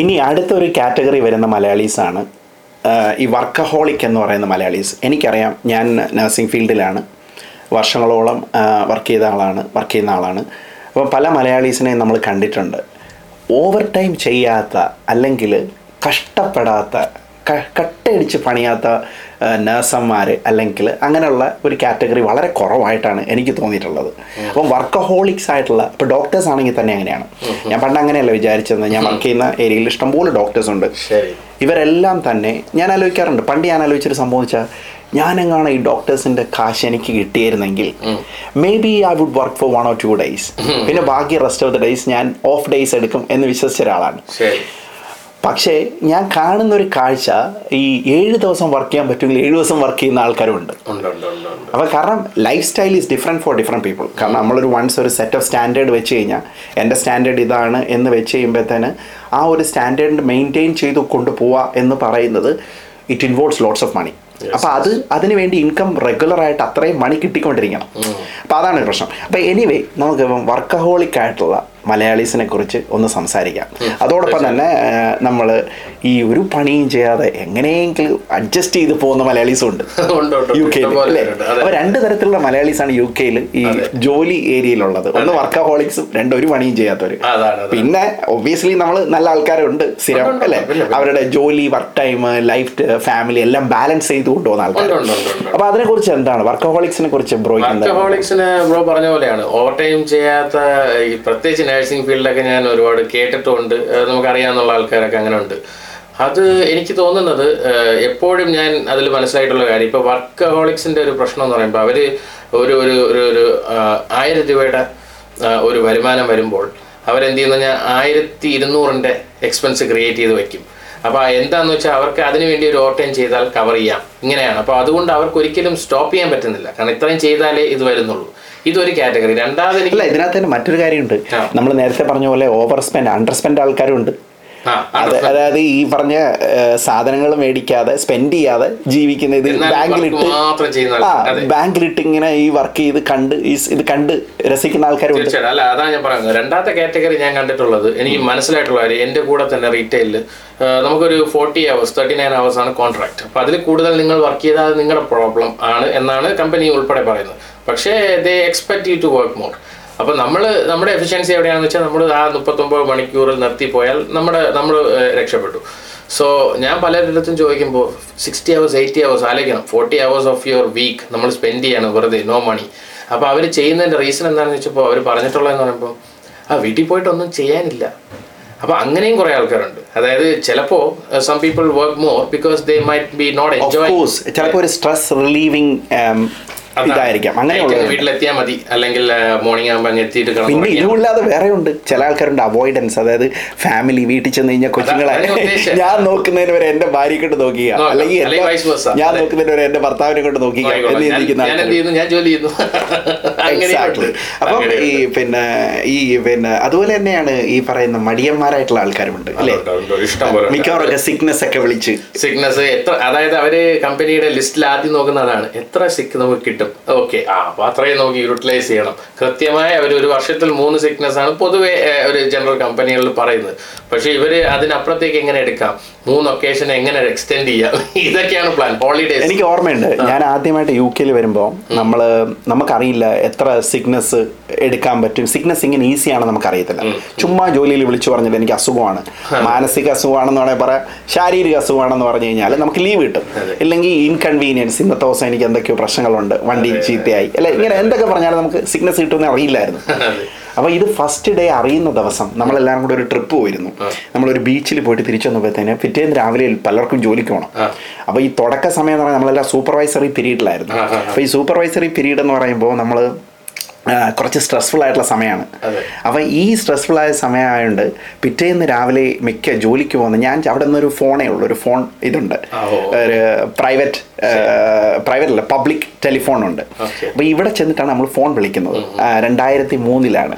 ഇനി അടുത്തൊരു കാറ്റഗറി വരുന്ന മലയാളീസാണ് ഈ വർക്കഹോളിക് എന്ന് പറയുന്ന മലയാളീസ്. എനിക്കറിയാം ഞാൻ നഴ്സിംഗ് ഫീൽഡിലാണ്. വർഷങ്ങളോളം വർക്ക് ചെയ്ത ആളാണ് വർക്ക് ചെയ്യുന്ന ആളാണ്. അപ്പോൾ പല മലയാളീസിനെ നമ്മൾ കണ്ടിട്ടുണ്ട്. ഓവർ ടൈം ചെയ്യാത്ത അല്ലെങ്കിൽ കഷ്ടപ്പെടാത്ത കട്ടയടിച്ച് പണിയാത്ത നഴ്സന്മാർ അല്ലെങ്കിൽ അങ്ങനെയുള്ള ഒരു കാറ്റഗറി വളരെ കുറവായിട്ടാണ് എനിക്ക് തോന്നിയിട്ടുള്ളത്. അപ്പം വർക്കഹോളിക്സ് ആയിട്ടുള്ള ഇപ്പോൾ ഡോക്ടേഴ്സ് ആണെങ്കിൽ തന്നെ അങ്ങനെയാണ്. ഞാൻ പണ്ട് അങ്ങനെയല്ല വിചാരിച്ചത്. ഞാൻ വർക്ക് ചെയ്യുന്ന ഏരിയയിൽ ഇഷ്ടംപോലെ ഡോക്ടേഴ്സ് ഉണ്ട്. ഇവരെല്ലാം തന്നെ ഞാൻ ആലോചിക്കാറുണ്ട്. പണ്ട് ഞാൻ ആലോചിച്ചൊരു സംഭവം വെച്ചാൽ ഞാനെങ്ങാണ് ഈ ഡോക്ടേഴ്സിന്റെ കാശ് എനിക്ക് കിട്ടിയിരുന്നെങ്കിൽ? Maybe I would work for one or two days പിന്നെ ബാക്കി റെസ്റ്റ് ഓഫ് ദ ഡേയ്സ് ഞാൻ ഓഫ് ഡേയ്സ് എടുക്കും എന്ന് വിശ്വസിച്ച ഒരാളാണ്. പക്ഷേ ഞാൻ കാണുന്ന ഒരു കാഴ്ച ഈ ഏഴ് ദിവസം വർക്ക് ചെയ്യാൻ പറ്റുമെങ്കിൽ ഏഴ് ദിവസം വർക്ക് ചെയ്യുന്ന ആൾക്കാരുണ്ട് അപ്പോൾ കാരണം lifestyle is different for different people കാരണം നമ്മളൊരു വൺസ് ഒരു സെറ്റ് ഓഫ് സ്റ്റാൻഡേർഡ് വെച്ച് കഴിഞ്ഞാൽ എന്റെ സ്റ്റാൻഡേർഡ് ഇതാണ് എന്ന് വെച്ച് കഴിയുമ്പോഴത്തേന് ആ ഒരു സ്റ്റാൻഡേർഡ് മെയിന്റെയിൻ ചെയ്ത് കൊണ്ടുപോവുക എന്ന് പറയുന്നത് it involves lots of money അപ്പോൾ അത് അതിന് വേണ്ടി ഇൻകം റെഗുലർ ആയിട്ട് അത്രയും മണി കിട്ടിക്കൊണ്ടിരിക്കണം. അപ്പോൾ അതാണ് പ്രശ്നം. അപ്പോൾ എനിവേ നമുക്ക് വർക്കഹോളിക് ആയിട്ടുള്ള മലയാളീസിനെ കുറിച്ച് ഒന്ന് സംസാരിക്കാം. അതോടൊപ്പം തന്നെ നമ്മൾ ഈ ഒരു പണിയും ചെയ്യാതെ എങ്ങനെയെങ്കിലും അഡ്ജസ്റ്റ് ചെയ്ത് പോകുന്ന മലയാളീസും ഉണ്ട്. യു കെയിൽ അല്ലേ? ഉണ്ട്. അപ്പൊ രണ്ട് തരത്തിലുള്ള മലയാളീസാണ് യു കെയിൽ ഈ ജോലി ഏരിയയിലുള്ളത്. ഒന്ന് വർക്കഹോളിക്സും രണ്ട് ഒരു പണിയും ചെയ്യാത്തവര്. പിന്നെ ഒബ്വിയസ്ലി നമ്മൾ നല്ല ആൾക്കാരുണ്ട്. സ്ഥിരം അല്ലേ. അവരുടെ ജോലി work time life family balance balance ചെയ്ത് കൊണ്ടുപോകുന്ന ആൾക്കാർ. അപ്പൊ അതിനെ കുറിച്ച് എന്താണ്? വർക്കഹോളിക്സിനെ കുറിച്ച് ബ്രോ വർക്കഹോളിക്സിന് ബ്രോ പറഞ്ഞ പോലെയാണ്. ഓവർ ടൈം ചെയ്യാത്ത ഈ പ്രത്യേകിച്ച് നഴ്സിംഗ് ഫീൽഡൊക്കെ ഞാൻ ഒരുപാട് കേട്ടിട്ടുണ്ട്. നമുക്കറിയാവുന്ന ആൾക്കാരൊക്കെ അങ്ങനെ ഉണ്ട് അത് എനിക്ക് തോന്നുന്നത് എപ്പോഴും ഞാൻ അതിൽ മനസ്സിലായിട്ടുള്ള കാര്യം ഇപ്പോൾ വർക്കഹോളിക്സിന്റെ ഒരു പ്രശ്നം എന്ന് പറയുമ്പോൾ അവർ ഒരു ഒരു ഒരു ഒരു ആയിരം രൂപയുടെ ഒരു വരുമാനം വരുമ്പോൾ അവരെന്ത് ചെയ്യുന്നു? ഞാൻ ആയിരത്തി ഇരുന്നൂറിന്റെ എക്സ്പെൻസ് ക്രിയേറ്റ് ചെയ്ത് വെക്കും. അപ്പോൾ എന്താന്ന് വെച്ചാൽ അവർക്ക് അതിനു വേണ്ടി ഒരു ഓവർടൈം ചെയ്താൽ കവർ ചെയ്യാം. ഇങ്ങനെയാണ്. അപ്പോൾ അതുകൊണ്ട് അവർക്ക് ഒരിക്കലും സ്റ്റോപ്പ് ചെയ്യാൻ പറ്റുന്നില്ല. കാരണം ഇത്രയും ചെയ്താലേ ഇത് വരുന്നുള്ളൂ. ഇതൊരു കാറ്റഗറി രണ്ടാമത് ഇതിനകത്ത് തന്നെ മറ്റൊരു കാര്യമുണ്ട്. നമ്മൾ നേരത്തെ പറഞ്ഞ പോലെ ഓവർ സ്പെൻഡ് അണ്ടർ സ്പെൻഡ് ആൾക്കാരുണ്ട് അതായത് ഈ പറഞ്ഞ സാധനങ്ങൾ മേടിക്കാതെ സ്പെൻഡ് ചെയ്യാതെ ജീവിക്കുന്ന ഇത് ബാങ്കിലിട്ട് ആ. ബാങ്കിലിട്ട് ഇങ്ങനെ ഈ വർക്ക് ചെയ്ത് കണ്ട് ഇത് കണ്ട് രസിക്കുന്ന ആൾക്കാരുണ്ട്. അല്ല അതാണ് ഞാൻ പറയുന്നത്. രണ്ടാമത്തെ കാറ്റഗറി ഞാൻ കണ്ടിട്ടുള്ളത് എനിക്ക് മനസ്സിലായിട്ടുള്ള കാര്യം എന്റെ കൂടെ തന്നെ റീറ്റെയിലിൽ നമുക്കൊരു forty hours thirty nine hours ആണ് കോൺട്രാക്ട് അപ്പോൾ അതിൽ കൂടുതൽ നിങ്ങൾ വർക്ക് ചെയ്താൽ നിങ്ങളുടെ പ്രോബ്ലം ആണ് എന്നാണ് കമ്പനി ഉൾപ്പെടെ പറയുന്നത്. പക്ഷേ they expect you to work more അപ്പോൾ നമ്മൾ നമ്മുടെ എഫിഷ്യൻസി എവിടെയാണെന്ന് വെച്ചാൽ നമ്മൾ ആ മുപ്പത്തൊമ്പത് മണിക്കൂറിൽ നിർത്തി പോയാൽ നമ്മുടെ നമ്മൾ രക്ഷപ്പെട്ടു. സോ ഞാൻ പലരിടത്തും ചോദിക്കുമ്പോൾ സിക്സ്റ്റി അവേഴ്സ് എയ്റ്റി അവേഴ്സ് ആലോചിക്കണം. Forty hours of your week നമ്മൾ സ്പെൻഡ് ചെയ്യണം വെറുതെ നോ മണി അപ്പോൾ അവർ ചെയ്യുന്നതിന്റെ റീസൺ എന്താണെന്ന് വെച്ചപ്പോൾ അവർ പറഞ്ഞിട്ടുള്ളതെന്ന് പറയുമ്പോൾ ആ വീട്ടിൽ പോയിട്ട് ഒന്നും ചെയ്യാനില്ല. അപ്പോൾ അങ്ങനെയും കുറേ ആൾക്കാരുണ്ട്. അതായത് ചിലപ്പോ some people work more because they might be not enjoy ചിലപ്പോൾ ഒരു സ്ട്രെസ് റിലീവിങ് ഇതായിരിക്കാം. അങ്ങനെയുള്ള വീട്ടിലെത്തിയാൽ മതി. അല്ലെങ്കിൽ മോർണിംഗ് ആകുമ്പോൾ അങ്ങ് എത്തിയിട്ട് പിന്നെ ഇതുമില്ലാതെ വേറെ ഉണ്ട് ചില ആൾക്കാരുണ്ട് അവോയ്ഡൻസ് അതായത് ഫാമിലി വീട്ടിൽ ചെന്ന് കഴിഞ്ഞാൽ കൊച്ചുങ്ങളെ ഞാൻ നോക്കുന്നതിന് വരെ എന്റെ ഭാര്യയെ കൊണ്ട് നോക്കിയ അല്ലെങ്കിൽ. ഞാൻ. നോക്കുന്നതിന് വരെ എന്റെ ഭർത്താവിനെ കൊണ്ട് ആയിക്കോട്ടെ. എന്ന് ചിന്തിക്കുന്ന. അപ്പം ഈ പിന്നെ ഈ പിന്നെ അതുപോലെ തന്നെയാണ് ഈ പറയുന്ന മടിയന്മാരായിട്ടുള്ള ആൾക്കാരുണ്ട് അല്ലേ? മിക്കവാറൊക്കെ സിക്നസ് ഒക്കെ വിളിച്ച്. സിക്നസ് എത്ര അതായത് അവർ കമ്പനിയുടെ ലിസ്റ്റിൽ ആദ്യം നോക്കുന്നതാണ്. എത്ര സിക്ക് നമുക്ക് കിട്ടും? ഓക്കെ ആ അപ്പൊ അത്രയും നോക്കി യൂട്ടിലൈസ് ചെയ്യണം. കൃത്യമായി അവർ ഒരു വർഷത്തിൽ മൂന്ന് സിക്നസ് ആണ് പൊതുവെ ഒരു ജനറൽ കമ്പനികളിൽ പറയുന്നത്. പക്ഷെ ഇവർ അതിനപ്പുറത്തേക്ക് എങ്ങനെ എടുക്കാം? മൂന്ന് ഒക്കേഷൻ എങ്ങനെ എക്സ്റ്റെൻഡ് ചെയ്യാം? ഇതൊക്കെയാണ് പ്ലാൻ ഹോളിഡേസ് എനിക്ക് ഓർമ്മയുണ്ട്. ഞാൻ ആദ്യമായിട്ട് യു കെയിൽ വരുമ്പോൾ നമ്മൾ നമുക്കറിയില്ല എത്ര സിക്നസ് എടുക്കാൻ പറ്റും. സിക്നസ് ഇങ്ങനെ ഈസി ആണെന്ന് നമുക്കറിയത്തില്ല. ചുമ്മാ ജോലിയിൽ വിളിച്ചു പറഞ്ഞത് എനിക്ക് അസുഖമാണ്. മാനസിക അസുഖമാണെന്ന് പറയാൻ പറയാം. ശാരീരിക അസുഖമാണെന്ന് പറഞ്ഞു കഴിഞ്ഞാൽ നമുക്ക് ലീവ് കിട്ടും. ഇല്ലെങ്കിൽ ഇൻകൺവീനിയൻസ് ഇന്നത്തെ ദിവസം എനിക്ക് എന്തൊക്കെയോ പ്രശ്നങ്ങളുണ്ട്. വണ്ടി ചീത്തയായി. അല്ലെ? ഇങ്ങനെ എന്തൊക്കെ പറഞ്ഞാലും നമുക്ക് സിഗ്നസ് കിട്ടുമെന്ന് അറിയില്ലായിരുന്നു. അപ്പോൾ ഇത് ഫസ്റ്റ് ഡേ അറിയുന്ന ദിവസം നമ്മളെല്ലാവരും കൂടെ ഒരു ട്രിപ്പ് പോയിരുന്നു. നമ്മളൊരു ബീച്ചിൽ പോയിട്ട് തിരിച്ചു വന്നപ്പോഴത്തേന് പിറ്റേന്ന് രാവിലെ പലർക്കും ജോലിക്ക് പോകണം അപ്പൊ അപ്പോൾ ഈ തുടക്ക സമയം എന്ന് പറഞ്ഞാൽ നമ്മളെല്ലാം സൂപ്പർവൈസറി പീരീഡിലായിരുന്നു. അപ്പോൾ ഈ സൂപ്പർവൈസറി പീരീഡ് എന്ന് പറയുമ്പോൾ നമ്മൾ കുറച്ച് സ്ട്രെസ്ഫുൾ ആയിട്ടുള്ള സമയമാണ്. അപ്പം അപ്പോൾ ഈ സ്ട്രെസ്ഫുൾ ആയ സമയമായതുകൊണ്ട് പിറ്റേന്ന് രാവിലെ മിക്ക ജോലിക്ക് പോകുന്ന ഞാൻ അവിടെ നിന്നൊരു ഫോണേ ഉള്ളൂ. ഒരു ഫോൺ ഇതുണ്ട്. ഒരു പ്രൈവറ്റ് പ്രൈവറ്റ് അല്ല പബ്ലിക് ടെലിഫോൺ ഉണ്ട്. അപ്പൊ അപ്പോൾ ഇവിടെ ചെന്നിട്ടാണ് നമ്മൾ ഫോൺ വിളിക്കുന്നത്. രണ്ടായിരത്തി മൂന്നിലാണ്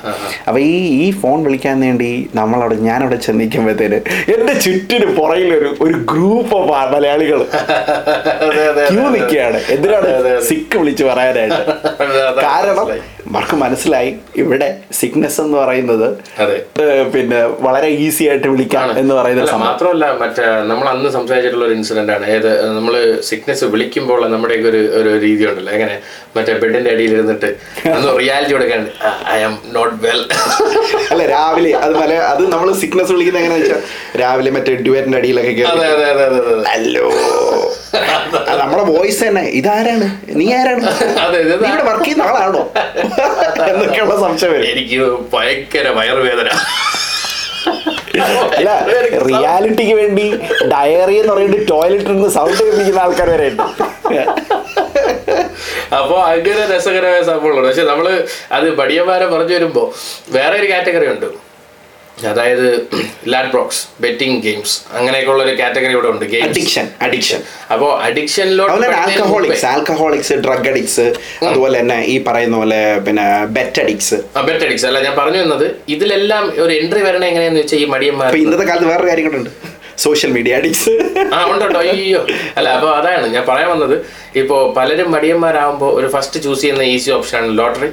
അപ്പോൾ ഈ ഈ ഫോൺ വിളിക്കാൻ വേണ്ടി നമ്മളവിടെ ഞാനവിടെ ചെന്നിരിക്കുമ്പോഴത്തേന് എന്റെ ചുറ്റിന് പുറകിലൊരു ഒരു ഗ്രൂപ്പ് ഓഫ് മലയാളികൾ ക്യൂ നിൽക്കുകയാണ്. എന്തിനാണ്. സിക്ക് വിളിച്ച് പറയാനായിട്ട്? കാരണം. അവർക്ക് മനസ്സിലായി ഇവിടെ സിക്നെസ് എന്ന് പറയുന്നത് പിന്നെ വളരെ ഈസി ആയിട്ട് വിളിക്കാം എന്ന് പറയുന്ന ഒരു അല്ല, സംഭവം മാത്രമല്ല മറ്റേ നമ്മൾ അന്ന് സംസാരിച്ചിട്ടുള്ള ഒരു ഇൻസിഡന്റ് ആണ്. ഏത് നമ്മൾ സിക്നസ് വിളിക്കുമ്പോൾ നമ്മുടെയൊക്കെ ഒരു ഒരു രീതി ഉണ്ടല്ലോ എങ്ങനെ? മറ്റേ ബെഡിന്റെ അടിയിൽ ഇരുന്നിട്ട് അന്ന് റിയാലിറ്റി കൊടുക്കാണ്ട് ഐ ആം നോട്ട് വെൽ അല്ല രാവിലെ അത് പല അത് നമ്മൾ സിക്നസ് വിളിക്കുന്ന എങ്ങനെയാ വെച്ചാൽ രാവിലെ മറ്റേ ഡ്യുവറ്റിന്റെ അടിയിലൊക്കെ ഹലോ നമ്മുടെ വോയിസ് തന്നെ. ഇതാരാണ്? നീ ആരാണ്? ഇവിടെ വർക്ക് ചെയ്യുന്ന ആളാണോ? എന്നൊക്കെയുള്ള സംശയം എനിക്ക് ഭയങ്കര വയറുവേദന. അല്ല റിയാലിറ്റിക്ക് വേണ്ടി ഡയറി എന്ന് പറയുന്നത് ടോയ്ലറ്റിൽ നിന്ന് സൗണ്ട് കേൾപ്പിക്കുന്ന ആൾക്കാർ വരെ ഉണ്ട്. അപ്പോൾ അങ്ങനെ രസകരമായ സംഭവങ്ങളുണ്ട്. പക്ഷെ നമ്മൾ അത് ബടിയന്മാരെ പറഞ്ഞു വരുമ്പോ വേറെ ഒരു കാറ്റഗറി ഉണ്ട്. അതായത് ലാഡ്ബ്രോക്സ് ബെറ്റിംഗ് ഗെയിംസ് അങ്ങനെയൊക്കെയുള്ള ഒരു കാറ്റഗറി ഇവിടെ ഉണ്ട്. അഡിക്ഷൻ അഡിക്ഷൻ അപ്പോൾ അഡിക്ഷനിലോട്ട് ആൽക്കഹോളിക്സ് ആൽക്കഹോളിക്സ് ഡ്രഗ് അഡിക്സ് അതുപോലെ തന്നെ ഈ പറയുന്ന പോലെ പിന്നെ ബെറ്റ് അഡിക്സ് ബെറ്റ് അഡിക്സ് അല്ല ഞാൻ പറഞ്ഞു വന്നത് ഇതിലെല്ലാം ഒരു എൻട്രി വരണ എങ്ങനെയാന്ന് വെച്ചാൽ ഈ മടിയന്മാർ ഇന്നത്തെ കാലത്ത് വേറെ കാര്യങ്ങളുണ്ട് സോഷ്യൽ മീഡിയ അഡിക്സ് ആ ഉണ്ടോ അയ്യോ. അല്ല അപ്പോൾ അതാണ് ഞാൻ പറയാൻ വന്നത്. ഇപ്പോ പലരും മടിയന്മാരാകുമ്പോൾ ഒരു ഫസ്റ്റ് ചൂസ് ചെയ്യുന്ന ഈസി ഓപ്ഷനാണ് ലോട്ടറി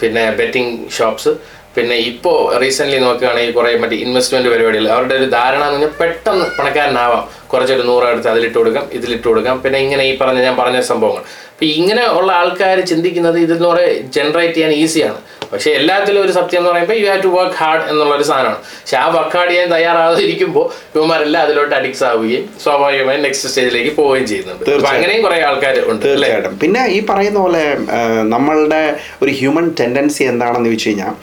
പിന്നെ ബെറ്റിംഗ് ഷോപ്സ് പിന്നെ ഇപ്പോൾ റീസെന്റ്ലി നോക്കുകയാണെങ്കിൽ കുറേ മറ്റേ ഇൻവെസ്റ്റ്മെന്റ് പരിപാടികൾ അവരുടെ ഒരു ധാരണ എന്ന് പറഞ്ഞാൽ പെട്ടെന്ന് പണക്കാരനാവാം. കുറച്ചൊരു നൂറ് എടുത്ത് അതിലിട്ട് കൊടുക്കാം ഇതിലിട്ട് കൊടുക്കാം. പിന്നെ ഇങ്ങനെ ഈ പറഞ്ഞ ഞാൻ പറഞ്ഞ സംഭവങ്ങൾ. അപ്പോൾ ഇങ്ങനെ ഉള്ള ആൾക്കാർ ചിന്തിക്കുന്നത് ഇതെന്ന് പറയുക ജനറേറ്റ് ചെയ്യാൻ ഈസിയാണ് പക്ഷേ എല്ലാത്തിലും ഒരു സത്യം എന്ന് പറയുമ്പോൾ you have to work hard എന്നുള്ളൊരു സാധനമാണ്. പക്ഷെ ആ വർക്ക് ഹാർഡ് ചെയ്യാൻ തയ്യാറാകാതെ ഇരിക്കുമ്പോൾ ഇവന്മാരെല്ലാം അതിലോട്ട് അഡിക്സ് ആവുകയും സ്വാഭാവികമായും നെക്സ്റ്റ് സ്റ്റേജിലേക്ക് പോവുകയും ചെയ്യുന്നുണ്ട്. അപ്പൊ അങ്ങനെയും കുറെ ആൾക്കാർ ഉണ്ട് തീർച്ചയായിട്ടും. പിന്നെ ഈ പറയുന്ന പോലെ നമ്മളുടെ ഒരു ഹ്യൂമൻ ടെൻഡൻസി എന്താണെന്ന് ചോദിച്ചു കഴിഞ്ഞാൽ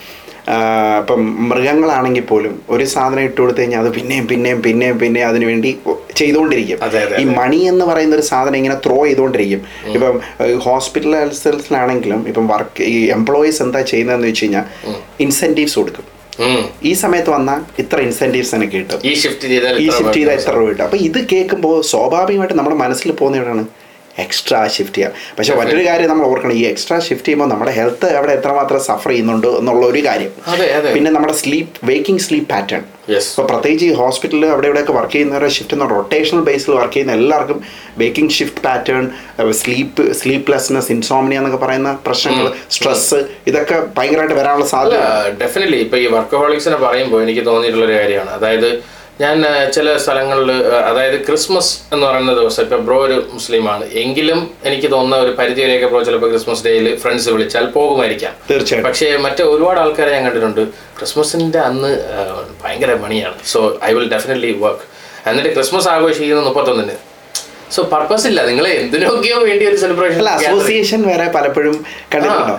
ഇപ്പം മൃഗങ്ങളാണെങ്കിൽ പോലും ഒരു സാധനം ഇട്ട് കൊടുത്തു കഴിഞ്ഞാൽ അത് പിന്നെയും പിന്നെയും പിന്നെയും പിന്നെയും അതിനു വേണ്ടി ചെയ്തുകൊണ്ടിരിക്കും. ഈ മണി എന്ന് പറയുന്ന ഒരു സാധനം ഇങ്ങനെ ത്രോ ചെയ്തുകൊണ്ടിരിക്കും. ഇപ്പം ഹോസ്പിറ്റൽ ഹെൽത്തിലാണെങ്കിലും ഇപ്പം വർക്ക് ഈ എംപ്ലോയീസ് എന്താ ചെയ്യുന്നതെന്ന് വെച്ച് കഴിഞ്ഞാൽ ഇൻസെന്റീവ്സ് കൊടുക്കും. ഈ സമയത്ത് വന്നാൽ ഇത്ര ഇൻസെന്റീവ്സ് എനിക്ക് കിട്ടും. ഈ ഷിഫ്റ്റ് ചെയ്താൽ ഈ ഇത്ര ഷിഫ്റ്റ് ചെയ്താൽ വേണം. രൂപ കിട്ടും. അപ്പോൾ ഇത് കേൾക്കുമ്പോൾ സ്വാഭാവികമായിട്ട് നമ്മുടെ മനസ്സിൽ പോകുന്നതാണ് എക്സ്ട്രാ ഷിഫ്റ്റ് ചെയ്യാം. പക്ഷെ മറ്റൊരു കാര്യം നമ്മൾ ഓർക്കണം ഈ എക്സ്ട്രാ ഷിഫ്റ്റ് ചെയ്യുമ്പോൾ നമ്മുടെ ഹെൽത്ത് അവിടെ എത്രമാത്രം സഫർ ചെയ്യുന്നുണ്ട് എന്നുള്ള ഒരു കാര്യം പിന്നെ നമ്മുടെ സ്ലീപ്പ് വേക്കിംഗ് സ്ലീപ്പ് പാറ്റേൺ ഇപ്പോൾ പ്രത്യേകിച്ച് ഈ ഹോസ്പിറ്റലിൽ അവിടെ ഇവിടെയൊക്കെ വർക്ക് ചെയ്യുന്നവരെ ഷിഫ്റ്റ് എന്ന റൊട്ടേഷണൽ ബേസിൽ വർക്ക് ചെയ്യുന്ന എല്ലാവർക്കും waking shift pattern sleep sleeplessness insomnia എന്നൊക്കെ പറയുന്ന പ്രശ്നങ്ങൾ സ്ട്രെസ് ഇതൊക്കെ ഭയങ്കരമായിട്ട് വരാനുള്ള സാധ്യത. ഡെഫിനറ്റ്ലി ഇപ്പൊ ഈ വർക്ക് ഹോളിക്സിനെ പറയുമ്പോൾ എനിക്ക് തോന്നിയിട്ടുള്ള ഒരു കാര്യമാണ്. അതായത് ഞാൻ ചില സ്ഥലങ്ങളിൽ അതായത് ക്രിസ്മസ് എന്ന് പറയുന്ന ദിവസം ഇപ്പോൾ ബ്രോ ഒരു മുസ്ലിമാണ് എങ്കിലും എനിക്ക് തോന്നുന്ന ഒരു പരിധി വരെയൊക്കെ ബ്രോ ചിലപ്പോൾ ക്രിസ്മസ് ഡേയിൽ ഫ്രണ്ട്സ് വിളിച്ചാൽ പോകുമായിരിക്കാം. തീർച്ചയായും പക്ഷേ മറ്റേ ഒരുപാട് ആൾക്കാരെ ഞാൻ കണ്ടിട്ടുണ്ട് ക്രിസ്മസിന്റെ അന്ന് ഭയങ്കര മണിയാണ്. So I will definitely work എന്നിട്ട് ക്രിസ്മസ് ആഘോഷിക്കുന്നത് മുപ്പത്തൊന്നിന്. സോ പർപ്പസ് ഇല്ല. നിങ്ങൾ എന്തിനൊക്കെയോ വേണ്ടി ഒരു സെലിബ്രേഷൻ അല്ല അസോസിയേഷൻ വേറെ പലപ്പോഴും കണ്ടിട്ടുണ്ടോ.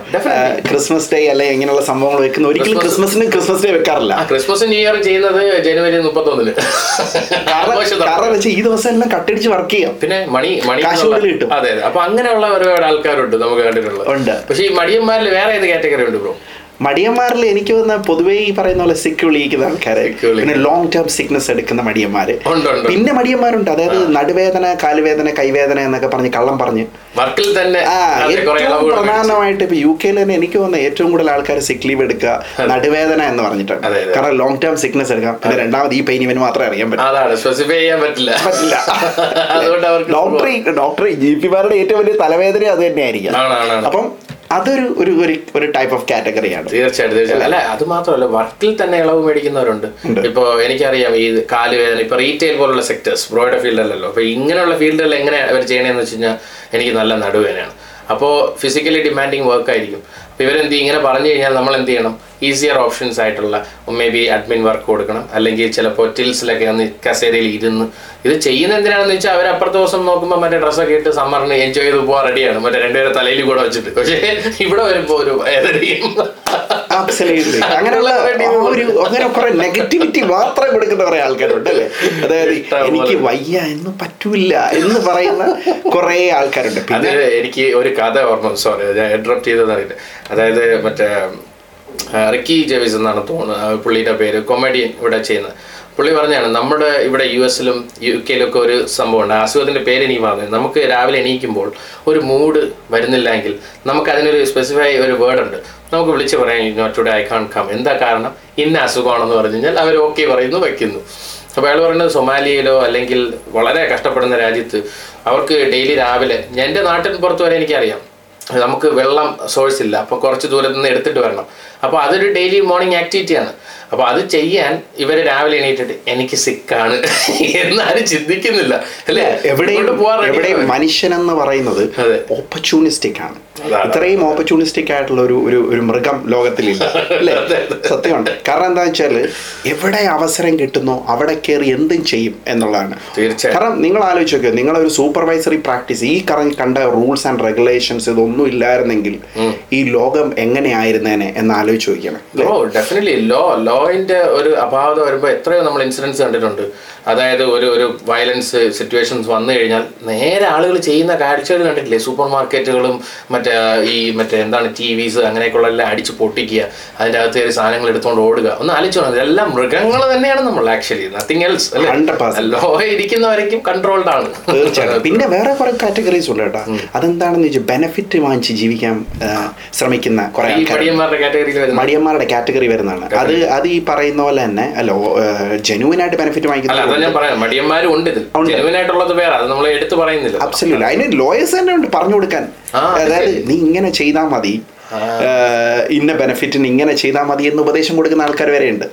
ക്രിസ്മസ് ഡേ അല്ലെ ഇങ്ങനെയുള്ള സംഭവങ്ങൾ വെക്കുന്ന ഒരിക്കലും ക്രിസ്മസിന് ക്രിസ്മസ് ഡേ വെക്കാറില്ല. ക്രിസ്മസ് ന്യൂ ഇയർ ചെയ്യുന്നത് ജനുവരി മുപ്പത്തൊന്നിന് കാരണം വെച്ചാൽ ഈ ദിവസം എല്ലാം കട്ടടിച്ച് വർക്ക് ചെയ്യാം. പിന്നെ മണി മണി കിട്ടും. അതെ അതെ. അപ്പൊ അങ്ങനെയുള്ള ഒരുപാട് ആൾക്കാരുണ്ട് നമുക്ക് കണ്ടിട്ടുള്ളത്. ഉണ്ട്. പക്ഷെ ഈ മടിയന്മാരിൽ വേറെ ഏത് കാറ്റഗറി ഉണ്ട് ബ്രോ മടിയന്മാരിൽ എനിക്ക് വന്ന പൊതുവേ ഈ പറയുന്ന പോലെ സിക്ക് വിളിക്കുന്ന ആൾക്കാരെ പിന്നെ ലോങ് ടേം സിക്നസ് എടുക്കുന്ന മടിയന്മാര്. പിന്നെ മടിയന്മാരുണ്ട്. അതായത് നടുവേദന കാലുവേദന കൈവേദന എന്നൊക്കെ പറഞ്ഞ് കള്ളം പറഞ്ഞ്. ഏറ്റവും പ്രധാനമായിട്ട് ഇപ്പൊ യു കെയിൽ തന്നെ എനിക്ക് വന്ന ഏറ്റവും കൂടുതൽ ആൾക്കാർ സിക്ക് ലീവ് എടുക്കുക നടുവേദന എന്ന് അതെ. കാരണം ലോങ് ടേം സിക്നസ് എടുക്കാം. പിന്നെ രണ്ടാമത് ഈ പെയിൻ ഇവന് മാത്രമേ അറിയാൻ പറ്റില്ല. അവർക്ക് ഡോക്ടർ ഡോക്ടർ ജി പിമാരുടെ ഏറ്റവും വലിയ തലവേദന അത് തന്നെയായിരിക്കും. അപ്പം അതൊരു ഒരു ഒരു- ടൈപ്പ് ഓഫ് കാറ്റഗറിയാണ് തീർച്ചയായിട്ടും തീർച്ചയായിട്ടും. അല്ല അത് മാത്രമല്ല വർക്കിൽ തന്നെ ഇളവ് മേടിക്കുന്നവരുണ്ട്. ഇപ്പൊ എനിക്കറിയാം ഈ കാലുവേദന ഇപ്പൊ റീറ്റെയിൽ പോലുള്ള സെക്ടേഴ്സ് ബ്രോയുടെ ഫീൽഡല്ലല്ലോ അപ്പൊ ഇങ്ങനെയുള്ള ഫീൽഡിൽ എങ്ങനെ അവർ ചെയ്യണേന്ന് വെച്ച് കഴിഞ്ഞാൽ എനിക്ക് നല്ല നടുവേദനയാണ്. അപ്പോൾ ഫിസിക്കലി ഡിമാൻഡിങ് വർക്ക് ആയിരിക്കും. അപ്പോൾ ഇവരെന്ത്? ഇങ്ങനെ പറഞ്ഞു കഴിഞ്ഞാൽ നമ്മൾ എന്ത് ചെയ്യണം? ഈസിയർ ഓപ്ഷൻസ് ആയിട്ടുള്ള മേ ബി അഡ്മിൻ വർക്ക് കൊടുക്കണം. അല്ലെങ്കിൽ ചിലപ്പോൾ ടിൽസിലൊക്കെ ഒന്ന് കസേരയിൽ ഇരുന്ന് ഇത് ചെയ്യുന്ന എന്തിനാണെന്ന് വെച്ചാൽ അവർ അപ്പുറത്തെ ദിവസം നോക്കുമ്പോൾ മറ്റേ ഡ്രസ്സൊക്കെ ഇട്ട് സമ്മറിന് എൻജോയ് ചെയ്ത് പോകാൻ റെഡിയാണ് മറ്റേ രണ്ടുപേരെ തലയിൽ കൂടെ വെച്ചിട്ട്. പക്ഷേ ഇവിടെ വരുമ്പോൾ ഒരു വേദനയും Absolutely. അങ്ങനെയുള്ള ഒരു അങ്ങനെ കുറെ നെഗറ്റിവിറ്റി മാത്രം കൊടുക്കുന്ന കുറെ ആൾക്കാരുണ്ട് അല്ലേ? അതായത് എനിക്ക് വയ്യ എന്ന് പറ്റൂല എന്ന് പറയുന്ന കുറെ ആൾക്കാരുണ്ട്. പിന്നെ എനിക്ക് ഒരു കഥ ഓർമ്മ സോറി ഞാൻ ഇന്ററപ്റ്റ് ചെയ്തത് അറിയില്ല. അതായത് മറ്റേ റിക്കി ജെവിസ് എന്നാണ് തോന്നുന്നത് പുള്ളിയുടെ പേര് കൊമഡിയൻ ഇവിടെ ചെയ്യുന്നത്. പുള്ളി പറഞ്ഞാണ് നമ്മുടെ ഇവിടെ യു എസിലും യു കെയിലൊക്കെ ഒരു സംഭവമുണ്ട്. അസുഖത്തിന്റെ പേര് എനിക്ക് പറഞ്ഞു. നമുക്ക് രാവിലെ എണീക്കുമ്പോൾ ഒരു മൂഡ് വരുന്നില്ലെങ്കിൽ നമുക്ക് അതിനൊരു സ്പെസിഫൈ ഒരു വേർഡ് ഉണ്ട്. നമുക്ക് വിളിച്ച് പറയാം not today I can't come എന്താ കാരണം? ഇന്ന അസുഖമാണെന്ന് പറഞ്ഞു കഴിഞ്ഞാൽ അവർ ഓക്കെ പറയുന്നു വെക്കുന്നു. അപ്പോൾ അയാൾ പറയുന്നത് സൊമാലിയയിലോ അല്ലെങ്കിൽ വളരെ കഷ്ടപ്പെടുന്ന രാജ്യത്ത് അവർക്ക് ഡെയിലി രാവിലെ എന്റെ നാട്ടിൻ പുറത്ത് വരെ എനിക്കറിയാം. നമുക്ക് വെള്ളം സോഴ്സ് ഇല്ല. അപ്പോൾ കുറച്ച് ദൂരത്ത് നിന്ന് എടുത്തിട്ട് വരണം. അപ്പോൾ അതൊരു ഡെയിലി മോർണിംഗ് ആക്ടിവിറ്റിയാണ് അപ്പോൾ അത് ചെയ്യാൻ ഇവർ രാവിലെ എണീറ്റിട്ട് എനിക്ക് സിക്കാണ് എന്നാരും ചിന്തിക്കുന്നില്ല. അല്ലേ? എവിടെയും എവിടെയും മനുഷ്യൻ എന്ന് പറയുന്നത്. ഓപ്പർച്യൂണിസ്റ്റിക് ആണ്. ഇത്രയും ഓപ്പർച്യൂണിസ്റ്റിക് ആയിട്ടുള്ള ഒരു ഒരു ഒരു മൃഗം ലോകത്തിലില്ല. അല്ലേ? സത്യമുണ്ട്. കാരണം എന്താ വെച്ചാൽ എവിടെ അവസരം കിട്ടുന്നോ അവിടെ കയറി എന്തും ചെയ്യും എന്നുള്ളതാണ്. തീർച്ചയായും. കാരണം നിങ്ങൾ ആലോചിച്ച് നോക്കുക നിങ്ങളൊരു സൂപ്പർവൈസറി പ്രാക്ടീസ് ഈ കറങ്ങി കണ്ട റൂൾസ് ആൻഡ് റെഗുലേഷൻസ് ഇതൊന്നും ഇല്ലായിരുന്നെങ്കിൽ ഈ ലോകം എങ്ങനെയായിരുന്നേനെ എന്ന് ആലോചിച്ച് നോക്കിയാണ് ഡെഫിനറ്റ്ലി ലോ ലോയിന്റെ ഒരു അപാകത വരുമ്പോൾ എത്രയോ നമ്മൾ ഇൻസിഡൻസ് കണ്ടിട്ടുണ്ട്. അതായത് ഒരു ഒരു വയലൻസ് സിറ്റുവേഷൻസ് വന്നു കഴിഞ്ഞാൽ നേരെ ആളുകൾ ചെയ്യുന്ന കാഴ്ചകൾ കണ്ടിട്ടില്ലേ? സൂപ്പർ മാർക്കറ്റുകളും മറ്റേ ഈ മറ്റേ എന്താണ് ടി വിസ് അങ്ങനെയൊക്കെയുള്ള എല്ലാം അടിച്ച് പൊട്ടിക്കുക അതിന്റെ അകത്ത് കയറി സാധനങ്ങൾ എടുത്തുകൊണ്ട് ഓടുക. ഒന്ന് ആലോചിച്ചോ ഇതെല്ലാം മൃഗങ്ങൾ തന്നെയാണ് നമ്മൾ ആക്ച്വലി നത്തിങ് എൽസ് 100%. ലോ ഇരിക്കുന്നവരേക്കും കൺട്രോൾഡ് ആണ്. തീർച്ചയായിട്ടും. പിന്നെ വേറെ കുറെ കാറ്റഗറീസ് ഉണ്ട് കേട്ടോ. അതെന്താണെന്ന് വെച്ചാൽ ബെനിഫിറ്റ് വാങ്ങിച്ച് ജീവിക്കാൻ ശ്രമിക്കുന്ന കുറെ മടിയന്മാരുടെ കാറ്റഗറി വരുന്നതാണ്. അത് അത് ഈ പറയുന്ന പോലെ തന്നെ അല്ല ജെനുവിൻ ആയിട്ട് ബെനിഫിറ്റ് വാങ്ങിക്കുന്ന ഞാൻ പറയാം. മടിയന്മാരും ഉണ്ട്. വേറെ. അത് നമ്മൾ എടുത്തു പറയുന്നില്ല അബ്സല്യൂട്ട് അതിന് ലോയേഴ്സ് തന്നെ ഉണ്ട് പറഞ്ഞു കൊടുക്കാൻ. അതായത് നീ ഇങ്ങനെ ചെയ്താൽ മതി. ഇന്ന ബെനിഫിറ്റിന് ഇങ്ങനെ ചെയ്താൽ മതി എന്ന് ഉപദേശം കൊടുക്കുന്ന ആൾക്കാർ വരെ ഉണ്ട്.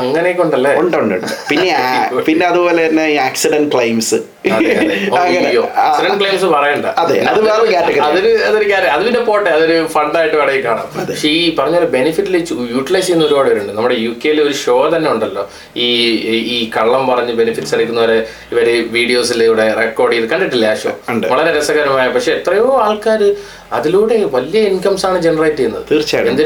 അങ്ങനെയൊക്കെ ഉണ്ടല്ലേ? ഉണ്ട് ഉണ്ട് ഉണ്ട്. പിന്നെ പിന്നെ അതുപോലെ തന്നെ ഈ ആക്സിഡന്റ് ക്ലെയിംസ് അതെ, അതെ. ഓ, അയ്യോ. Accident claims പറയണ്ട. അതെ, അത് വേറെ category. അതിന് അതൊരു കാര്യം അത് പോട്ടെ അതൊരു ഫണ്ടായിട്ട് വേണമെങ്കിൽ കാണാം. പക്ഷേ ഈ പറഞ്ഞ ബെനിഫിറ്റിൽ യൂട്ടിലൈസ് ചെയ്യുന്ന ഒരുപാട് പേരുണ്ട്. നമ്മുടെ യു കെയിൽ ഒരു ഷോ തന്നെ ഉണ്ടല്ലോ. ഈ ഈ- കള്ളം പറഞ്ഞ് ബെനിഫിറ്റ്സ് എടുക്കുന്നവരെ ഇവർ വീഡിയോസിൽ ഇവിടെ റെക്കോർഡ് ചെയ്ത് കണ്ടിട്ടില്ലേ ആ ഷോ വളരെ രസകരമായ പക്ഷെ എത്രയോ ആൾക്കാർ അതിലൂടെ വലിയ ഇൻകംസ് ആണ് ജനറേറ്റ് ചെയ്യുന്നത്. തീർച്ചയായിട്ടും.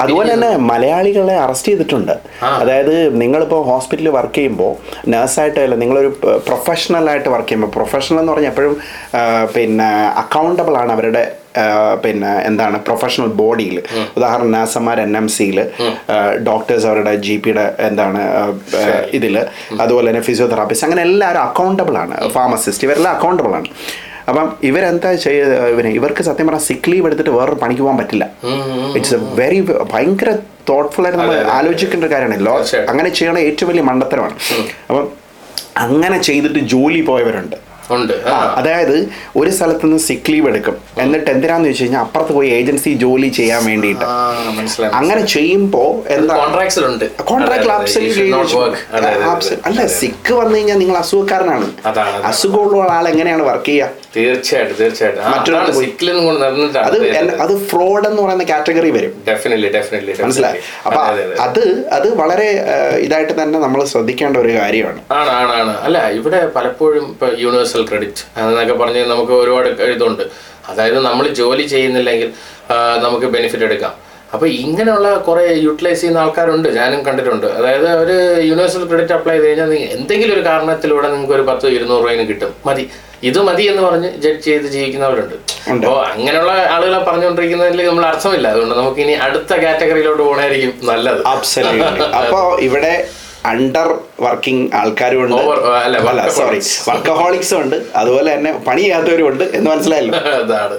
അതുപോലെ തന്നെ മലയാളികളെ അറസ്റ്റ് ചെയ്തിട്ടുണ്ട്. അതായത് നിങ്ങളിപ്പോൾ ഹോസ്പിറ്റലിൽ വർക്ക് ചെയ്യുമ്പോൾ നഴ്സായിട്ട് അല്ല നിങ്ങളൊരു പ്രൊഫഷണൽ ആയിട്ട് വർക്ക് ചെയ്യുമ്പോൾ പ്രൊഫഷണൽ എന്ന് പറഞ്ഞാൽ എപ്പോഴും പിന്നെ അക്കൗണ്ടബിൾ ആണ് അവരുടെ പിന്നെ എന്താണ് പ്രൊഫഷണൽ ബോഡിയിൽ ഉദാഹരണം നഴ്സന്മാർ എൻ എം സിയിൽ ഡോക്ടേഴ്സ് അവരുടെ ജി പിയുടെ എന്താണ് ഇതിൽ അതുപോലെ തന്നെ ഫിസിയോതെറാപ്പിസ്റ്റ് അങ്ങനെ എല്ലാവരും അക്കൗണ്ടബിൾ ആണ്. ഫാർമസിസ്റ്റ് ഇവരെല്ലാം അക്കൗണ്ടബിൾ ആണ്. അപ്പം ഇവരെന്താ ചെയ്ത് ഇവന് ഇവർക്ക് സത്യം പറഞ്ഞാൽ സിക്ക് ലീവ് എടുത്തിട്ട് വേറൊരു പണിക്ക് പോകാൻ പറ്റില്ല. ഇറ്റ്സ് എ വെരി ഭയങ്കര തോട്ട്ഫുൾ ആയിട്ട് നമ്മൾ ആലോചിക്കേണ്ട ഒരു കാര്യമാണ് ലോ അങ്ങനെ ചെയ്യണ ഏറ്റവും വലിയ മണ്ടത്തരമാണ്. അപ്പം അങ്ങനെ ചെയ്തിട്ട് ജോലി പോയവരുണ്ട്. ഉണ്ട്. അതായത് ഒരു സ്ഥലത്ത് നിന്ന് സിക്ക് ലീവ് എടുക്കും. എന്നിട്ട് എന്തിനാന്ന് വെച്ച് കഴിഞ്ഞാൽ അപ്പുറത്ത് പോയി ഏജൻസി ജോലി ചെയ്യാൻ വേണ്ടിയിട്ട്. അങ്ങനെ ചെയ്യുമ്പോൾ അല്ല സിക്ക് വന്നു കഴിഞ്ഞാൽ നിങ്ങൾ അസുഖക്കാരനാണ്. അസുഖമുള്ള ആൾ എങ്ങനെയാണ് വർക്ക് ചെയ്യുക? തീർച്ചയായിട്ടും തീർച്ചയായിട്ടും. നിന്ന് കൊണ്ട് നടന്നിട്ടാണ് അത് ഫ്രോഡ് എന്ന് പറയുന്ന കാറ്റഗറി വരും. ഡെഫിനറ്റ്ലി ഡെഫിനറ്റ്ലി മനസ്സിലായി? അപ്പൊ അത് അത് വളരെ ഇതായിട്ട് തന്നെ നമ്മൾ ശ്രദ്ധിക്കേണ്ട ഒരു കാര്യമാണ്. ആണ് ആണ് ആണ്. അല്ല ഇവിടെ പലപ്പോഴും ഇപ്പൊ യൂണിവേഴ്സൽ ക്രെഡിറ്റ് എന്നൊക്കെ പറഞ്ഞ് നമുക്ക് ഒരുപാട് ഇതുണ്ട്. അതായത് നമ്മൾ ജോലി ചെയ്യുന്നില്ലെങ്കിൽ നമുക്ക് ബെനിഫിറ്റ് എടുക്കാം. അപ്പൊ ഇങ്ങനെയുള്ള കുറെ യൂട്ടിലൈസ് ചെയ്യുന്ന ആൾക്കാരുണ്ട് ഞാനും കണ്ടിട്ടുണ്ട്. അതായത് ഒരു യൂണിവേഴ്സൽ ക്രെഡിറ്റ് അപ്ലൈ ചെയ്ത് കഴിഞ്ഞാൽ എന്തെങ്കിലും ഒരു കാരണത്തിലൂടെ നിങ്ങൾക്ക് ഒരു പത്ത് ഇരുന്നൂറ് രൂപയും കിട്ടും. മതി. ഇത് മതി എന്ന് പറഞ്ഞ് ജഡ്ജ് ചെയ്ത് ജീവിക്കുന്നവരുണ്ട് അപ്പോ അപ്പോൾ അങ്ങനെയുള്ള ആളുകളെ പറഞ്ഞുകൊണ്ടിരിക്കുന്നതിൽ നമ്മൾ അർത്ഥമില്ല. അതുകൊണ്ട് നമുക്ക് ഇനി അടുത്ത കാറ്റഗറിയിലോട്ട് പോകണമായിരിക്കും നല്ലത്. അബ്സല്യൂട്ട്ലി അപ്പോ ഇവിടെ അണ്ടർ വർക്കിംഗ് ആൾക്കാരും ഉണ്ട് അല്ല സോറി വർക്കഹോളിക്സും ഉണ്ട്. അതുപോലെ തന്നെ പണി ചെയ്യാത്തവരും ഉണ്ട് എന്ന് മനസ്സിലായല്ലോ. അതാണ്.